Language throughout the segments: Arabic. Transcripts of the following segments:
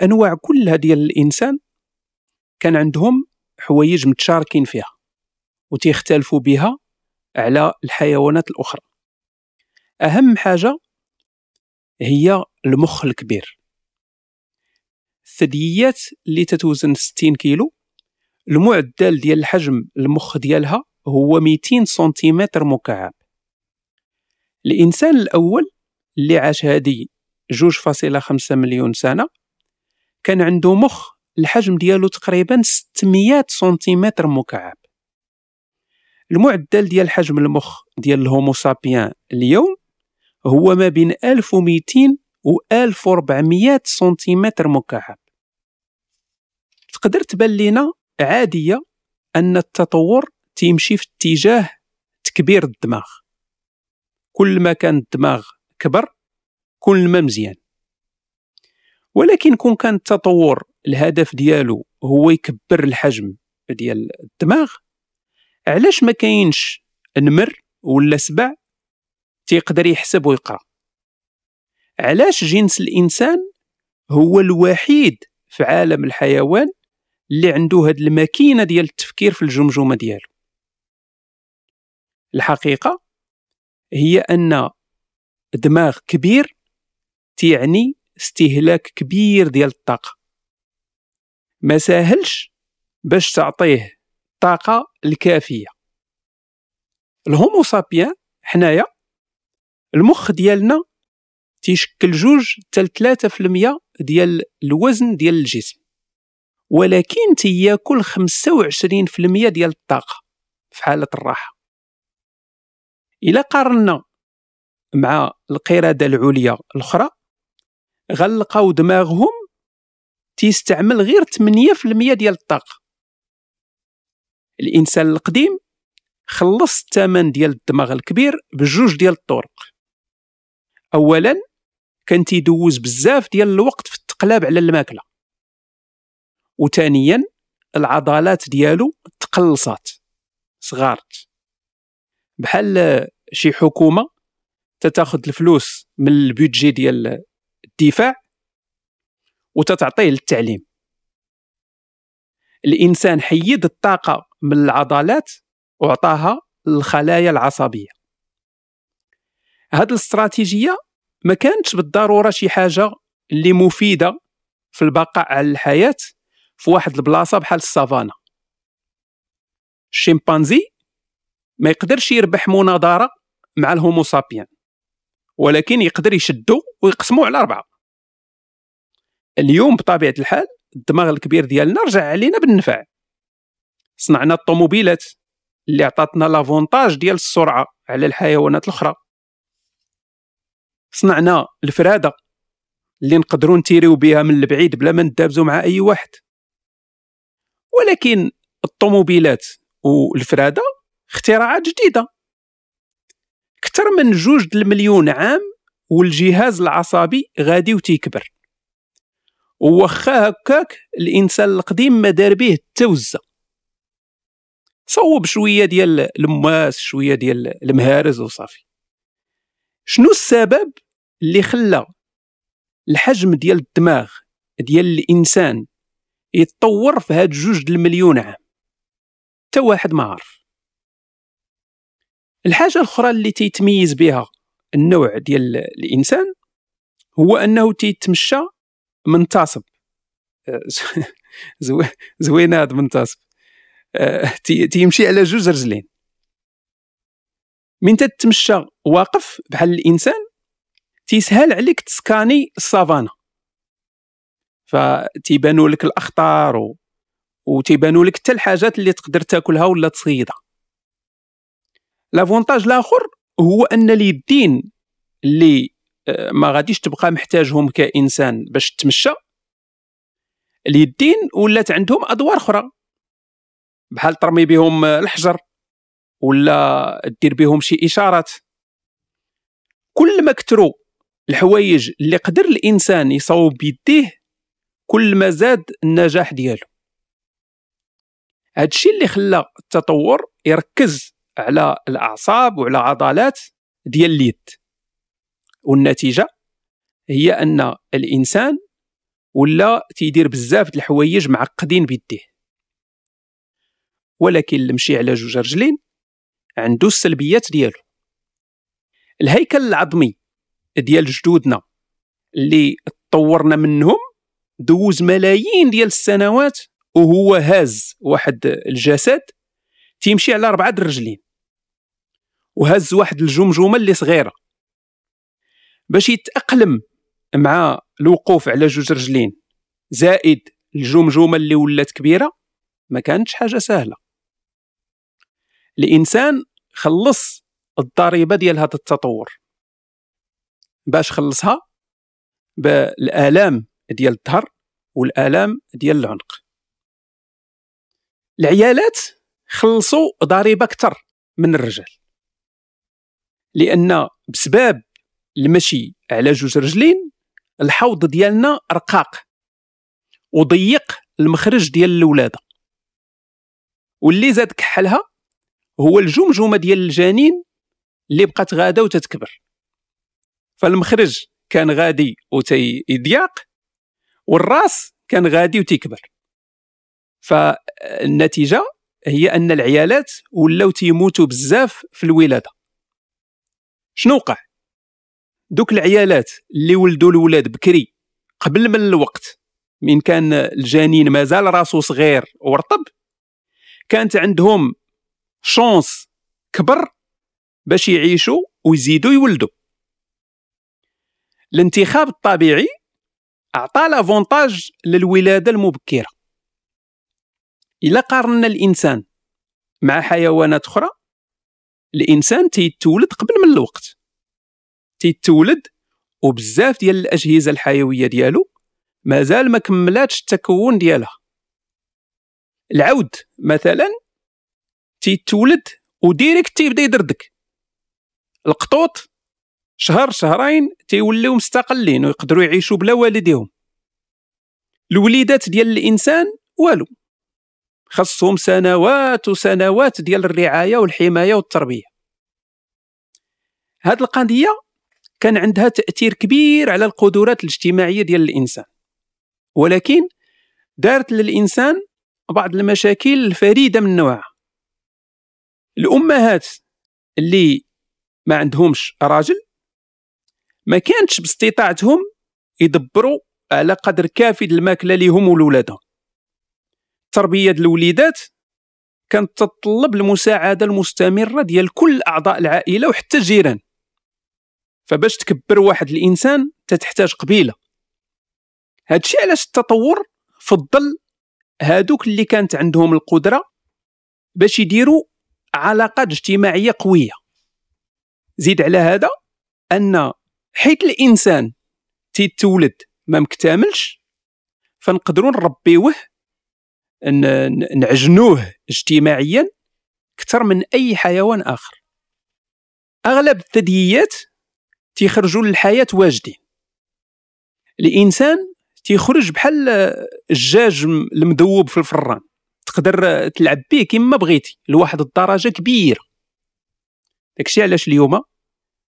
الأنواع كلها ديال الإنسان كان عندهم حوايج متشاركين فيها وتيختلفوا بها على الحيوانات الأخرى. أهم حاجة هي المخ الكبير. الثدييات اللي تتوزن 60 كيلو المعدل ديال الحجم المخ ديالها هو 200 سنتيمتر مكعب. الإنسان الأول اللي عاش هذه 2.5 مليون سنة كان عنده مخ الحجم ديالو تقريبا 600 سنتيمتر مكعب. المعدل ديال حجم المخ ديال الهومو سابيان اليوم هو ما بين 1200 و 1400 سنتيمتر مكعب. تقدر تبان لينا عادية أن التطور تيمشي في اتجاه تكبير الدماغ. كل ما كان الدماغ كبر كل ما مزيان. ولكن كون كان التطور الهدف ديالو هو يكبر الحجم ديال الدماغ علاش ما كاينش نمر ولا سبع تيقدر يحسب ويقرأ؟ علاش جنس الإنسان هو الوحيد في عالم الحيوان اللي عنده هاد الماكينة ديال التفكير في الجمجمة ديالو؟ الحقيقة هي أن دماغ كبير تعني استهلاك كبير ديال الطاقة. ما ساهلش باش تعطيه الطاقه الكافية. الهومو سابيان حنايا المخ ديالنا تيشكل جوج حتى 3% ديال الوزن ديال الجسم ولكن تياكل 25% ديال الطاقة في حالة الراحة. إلا قارنا مع القردة العليا الأخرى غنلقاو دماغهم تيستعمل غير 8% ديال الطاقة. الإنسان القديم خلص الثمن ديال الدماغ الكبير بجوج ديال الطرق. اولا كان تيدوز بزاف ديال الوقت في التقلاب على الماكلة. وثانيا العضلات ديالو تقلصات صغارت. بحال شي حكومة تتاخذ الفلوس من البيدجي ديال الدفاع وتتعطيه للتعليم. الإنسان حيد الطاقة من العضلات وعطاها للخلايا العصبية. هذه الاستراتيجية ما كانتش بالضرورة شي حاجة اللي مفيدة في البقاء على الحياة في واحد البلاصة بحال السافانا. الشمبانزي ما يقدرش يربح مناظرة مع الهومو سابيان ولكن يقدر يشدو ويقسمو على أربعة. اليوم بطبيعة الحال الدماغ الكبير ديالنا رجع علينا بالنفع. صنعنا الطوموبيلات اللي عطاتنا l'avantage ديال السرعة على الحيوانات الأخرى. صنعنا الفرادة اللي نقدروا نتيريو بها من البعيد بلا ما ندابزو مع أي واحد. ولكن الطوموبيلات والفرادة اختراعات جديدة. أكثر من جوج المليون عام والجهاز العصبي غادي وتيكبر. وخا هكاك الإنسان القديم ما دار به حتى وزه صوب شوية ديال الماس شوية ديال المهارز وصافي. شنو السبب اللي خلى الحجم ديال الدماغ ديال الإنسان يتطور في هاد جوج المليون عام؟ حتى واحد ما عارف الحاجة الأخرى اللي تيتميز بها النوع ديال الإنسان هو أنه تيتمشى منتصب زوينة هاد منتصب آه، تيمشي على جوج رجلين. من تتمشى واقف بحال الإنسان تيسهل عليك تسكاني السافانا. فتيبانوا لك الأخطار و... وتيبانوا لك حتى الحاجات اللي تقدر تاكلها ولا تصيدها. لافونتاج الآخر هو أن اليدين اللي آه، ما غاديش تبقى محتاجهم كإنسان باش تمشى. اليدين ولات عندهم أدوار أخرى. بحال ترمي بهم الحجر ولا دير بهم شي إشارات. كل ما كثروا الحوايج اللي قدر الإنسان يصوب بيديه كل ما زاد النجاح ديالو. هادشي اللي خلى التطور يركز على الأعصاب وعلى عضلات ديال اليد. والنتيجة هي أن الإنسان ولا تيدير بزاف د الحوايج معقدين بيديه. ولكن اللي مشي على جوج رجلين عنده السلبيات ديالو. الهيكل العظمي ديال جدودنا اللي تطورنا منهم دوز ملايين ديال السنوات وهو هاز واحد الجسد تيمشي على أربعة الرجلين. وهز واحد الجمجمة اللي صغيرة. باش يتأقلم مع الوقوف على جوج رجلين. زائد الجمجمة اللي ولات كبيرة ما كانتش حاجة سهلة. الإنسان خلص الضريبة ديال هذا التطور. باش خلصها بالآلام ديال الظهر والآلام ديال العنق. العيالات خلصوا ضريبة أكثر من الرجال. لأن بسبب المشي على جوج رجلين الحوض ديالنا رقاق وضيق المخرج ديال الولادة. واللي زاد كحلها هو الجمجمة ديال الجنين اللي بقات غادة وتتكبر. فالمخرج كان غادي وتيضيق والراس كان غادي وتيكبر. فالنتيجة هي أن العيالات ولاو تيموتوا بزاف في الولادة. شنو وقع؟ دوك العيالات اللي ولدوا الولاد بكري قبل من الوقت من كان الجنين مازال راسو صغير ورطب كانت عندهم شونس كبر باش يعيشوا ويزيدوا يولدوا الانتخاب الطبيعي أعطى l'avantage للولادة المبكرة. إلا قارنا الإنسان مع حيوانات أخرى الإنسان تيتولد قبل من الوقت. تيتولد وبزاف ديال الأجهزة الحيوية ديالو مازال ما كملاتش التكون ديالها. العود مثلا تيتولد و direct تيبدا يدردك. القطوط شهر شهرين تيوليو مستقلين ويقدروا يعيشوا بلا والديهم. الوليدات ديال الإنسان والو خصهم سنوات وسنوات ديال الرعاية والحماية والتربية. هذه القضية كان عندها تأثير كبير على القدرات الاجتماعية ديال الإنسان. ولكن دارت للإنسان بعض المشاكل الفريدة من نوعها. الأمهات اللي ما عندهمش راجل ما كانتش باستطاعتهم يدبروا على قدر كافي الماكلة ليهم ولولادهم تربية الوليدات كانت تتطلب المساعدة المستمرة ديال كل أعضاء العائلة وحتى الجيران. فباش تكبر واحد الإنسان تتحتاج قبيلة. هادشي علاش التطور فضل هادوك اللي كانت عندهم القدرة باش يديروا علاقات اجتماعية قوية. زيد على هذا أن حيت الإنسان تيتولد ما مكتملش فنقدروا نربيوه نعجنوه اجتماعيا أكثر من أي حيوان آخر. أغلب الثدييات تيخرجوا للحياة واجدين. الإنسان تيخرج بحال الدجاج المذوب في الفران. تقدر تلعب به كما بغيتي لواحد الدرجة كبيرة. داكشي علاش اليوم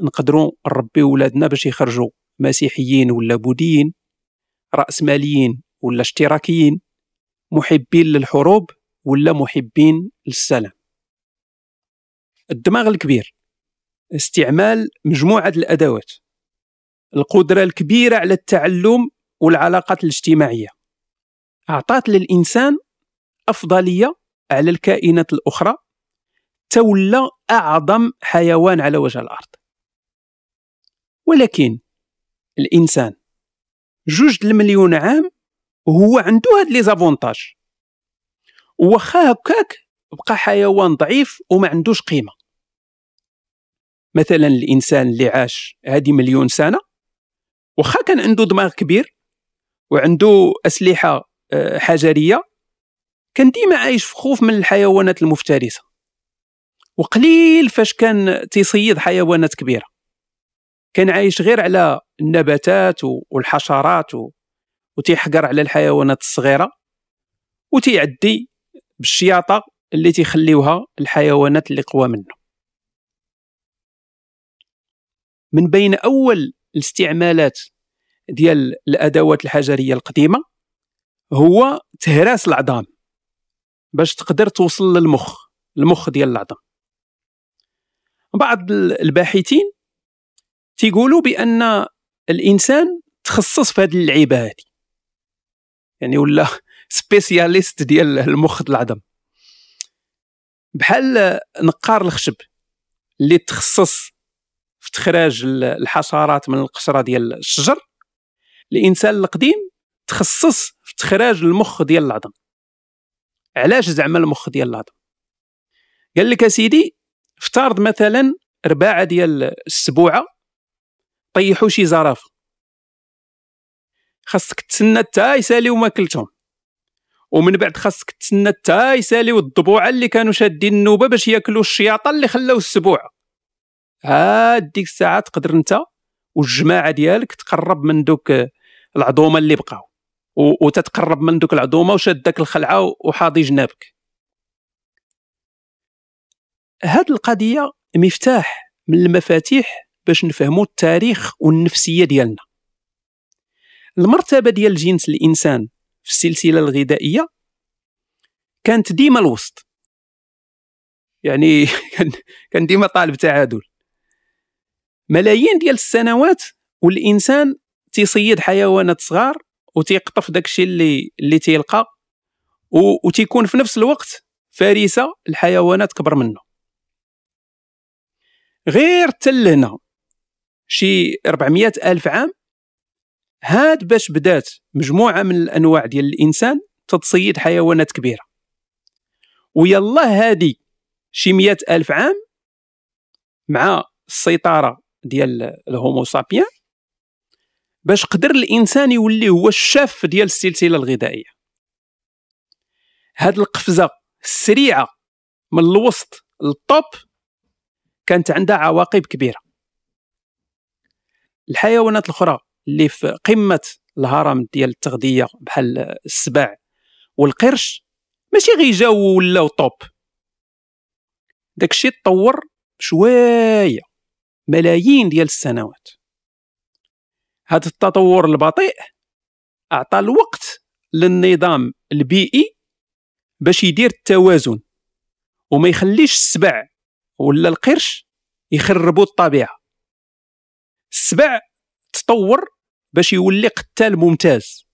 نقدروا نربيو ولادنا باش يخرجوا مسيحيين ولا بوذيين رأسماليين ولا اشتراكيين محبين للحروب ولا محبين للسلام. الدماغ الكبير. استعمال مجموعة الأدوات. القدرة الكبيرة على التعلم والعلاقات الاجتماعية. اعطت للإنسان أفضلية على الكائنات الأخرى تولى أعظم حيوان على وجه الأرض. ولكن الإنسان جوج المليون عام وهو عنده هاد لي زافونتاج. واخا هكاك بقى حيوان ضعيف وما عندوش قيمة. مثلا الإنسان اللي عاش هذه مليون سنة واخا كان عنده دماغ كبير وعنده أسلحة آه، حجرية كان ديما عايش في خوف من الحيوانات المفترسة. وقليل فاش كان تيصيد حيوانات كبيرة. كان عايش غير على النباتات والحشرات وتيحقر على الحيوانات الصغيرة وتيعدي بالشياطة اللي تيخليوها الحيوانات اللي قوى منه. من بين أول الاستعمالات ديال الأدوات الحجرية القديمة هو تهراس العظام باش تقدر توصل للمخ المخ ديال العظم بعض الباحثين تيقولوا بأن الإنسان تخصص في هذه اللعيبة هذه. يعني ولا سبيسياليست ديال المخ ديال العظم بحال نقار الخشب اللي تخصص في استخراج الحشرات من القشرة ديال الشجر. الإنسان القديم تخصص في استخراج المخ ديال العظم. علاش زعما المخ ديال العظم؟ قال لك أسيدي افترض مثلا رباعة ديال السبوعة طيحوا شي زرافة. خاصك تسنى حتى يساليو ماكلتهم ومن بعد خاصك تسنى حتى يساليو الضبوعه اللي كانوا شادين النوبة باش ياكلوا الشياطة اللي خلاو السبوعة. هاد ديك الساعة تقدر انت والجماعة ديالك تقرب من دوك العظومة اللي بقاو. وتتقرب من دوك العظومة وشاد داك الخلعة وحاضي جنابك. هاد القضية مفتاح من المفاتيح باش نفهموا التاريخ والنفسية ديالنا. المرتبة ديال جنس الإنسان في السلسلة الغذائية كانت ديما الوسط. يعني كان ديما طالب تعادل. ملايين ديال السنوات والإنسان تيصيد حيوانات صغار وتيقطف داكشي اللي اللي تيلقى وتيكون في نفس الوقت فريسه الحيوانات كبر منه. غير تلهنا شي 400 ألف عام هاد باش بدات مجموعة من الأنواع ديال الإنسان تتصيد حيوانات كبيرة. ويلا هادي شي مئة ألف عام مع السيطرة ديال الهومو سابيان باش قدر الإنسان يولي هو الشاف ديال السلسلة الغذائية. هاد القفزة السريعة من الوسط للطوب كانت عندها عواقب كبيرة. الحيوانات الأخرى اللي في قمة الهرم ديال التغذية بحال السباع والقرش ماشي غير جاو ولاو طوب. داكشي تطور شوية ملايين ديال السنوات. هذا التطور البطيء أعطى الوقت للنظام البيئي باش يدير التوازن وما يخليش السبع ولا القرش يخربوا الطبيعة. السبع تطور باش يولي قتال ممتاز.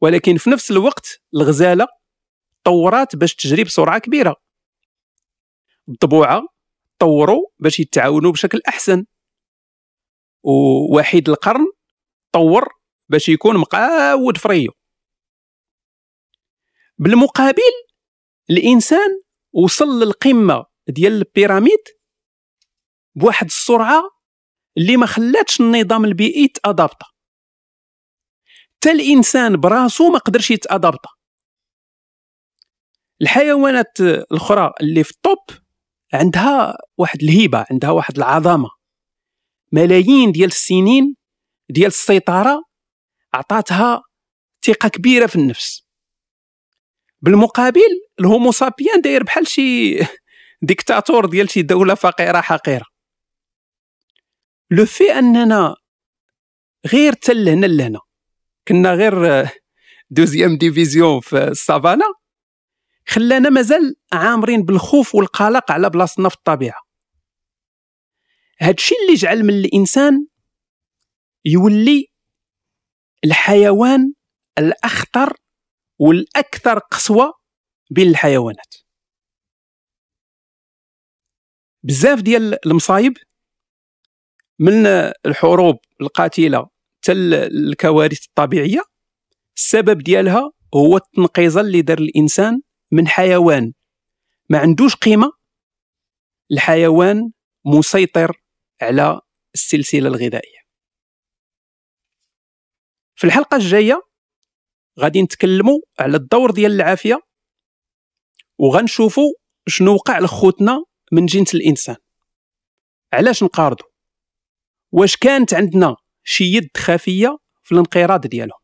ولكن في نفس الوقت الغزالة طورات باش تجري بسرعة كبيرة. الضبوعه طوروا باش يتعاونوا بشكل أحسن. ووحيد القرن طور باش يكون مقاود فريو بالمقابل الإنسان وصل للقمة ديال البيراميد بواحد السرعة اللي ما خلاتش النظام البيئي يتادابط حتى الإنسان براسو ما قدرش يتادابط الحيوانات الأخرى اللي في الطوب عندها واحد الهيبة عندها واحد العظمة. ملايين ديال السنين ديال السيطرة عطاتها ثقة كبيرة في النفس. بالمقابل ال Homo sapiens داير بحال شي ديكتاتور ديال شي دولة فقيرة حقيرة. لو في أننا غير تلهنا لهنا كنا غير deuxième division في السافانا خلانا مازال عامرين بالخوف والقلق على بلاصتنا في الطبيعة. هادشي اللي جعل من الإنسان يولي الحيوان الأخطر والأكثر قسوة بين الحيوانات. بزاف ديال المصايب من الحروب القاتلة حتى الكوارث الطبيعية السبب ديالها هو التنقيزه اللي دار الإنسان من حيوان. ما عندوش قيمة؟ الحيوان مسيطر على السلسلة الغذائية. في الحلقة الجاية غادي نتكلموا على الدور ديال العافية وغنشوفوا شنو وقع لخوتنا من جنس الإنسان. علاش نقارضوا واش كانت عندنا شي يد خفية في الانقراض ديالهم؟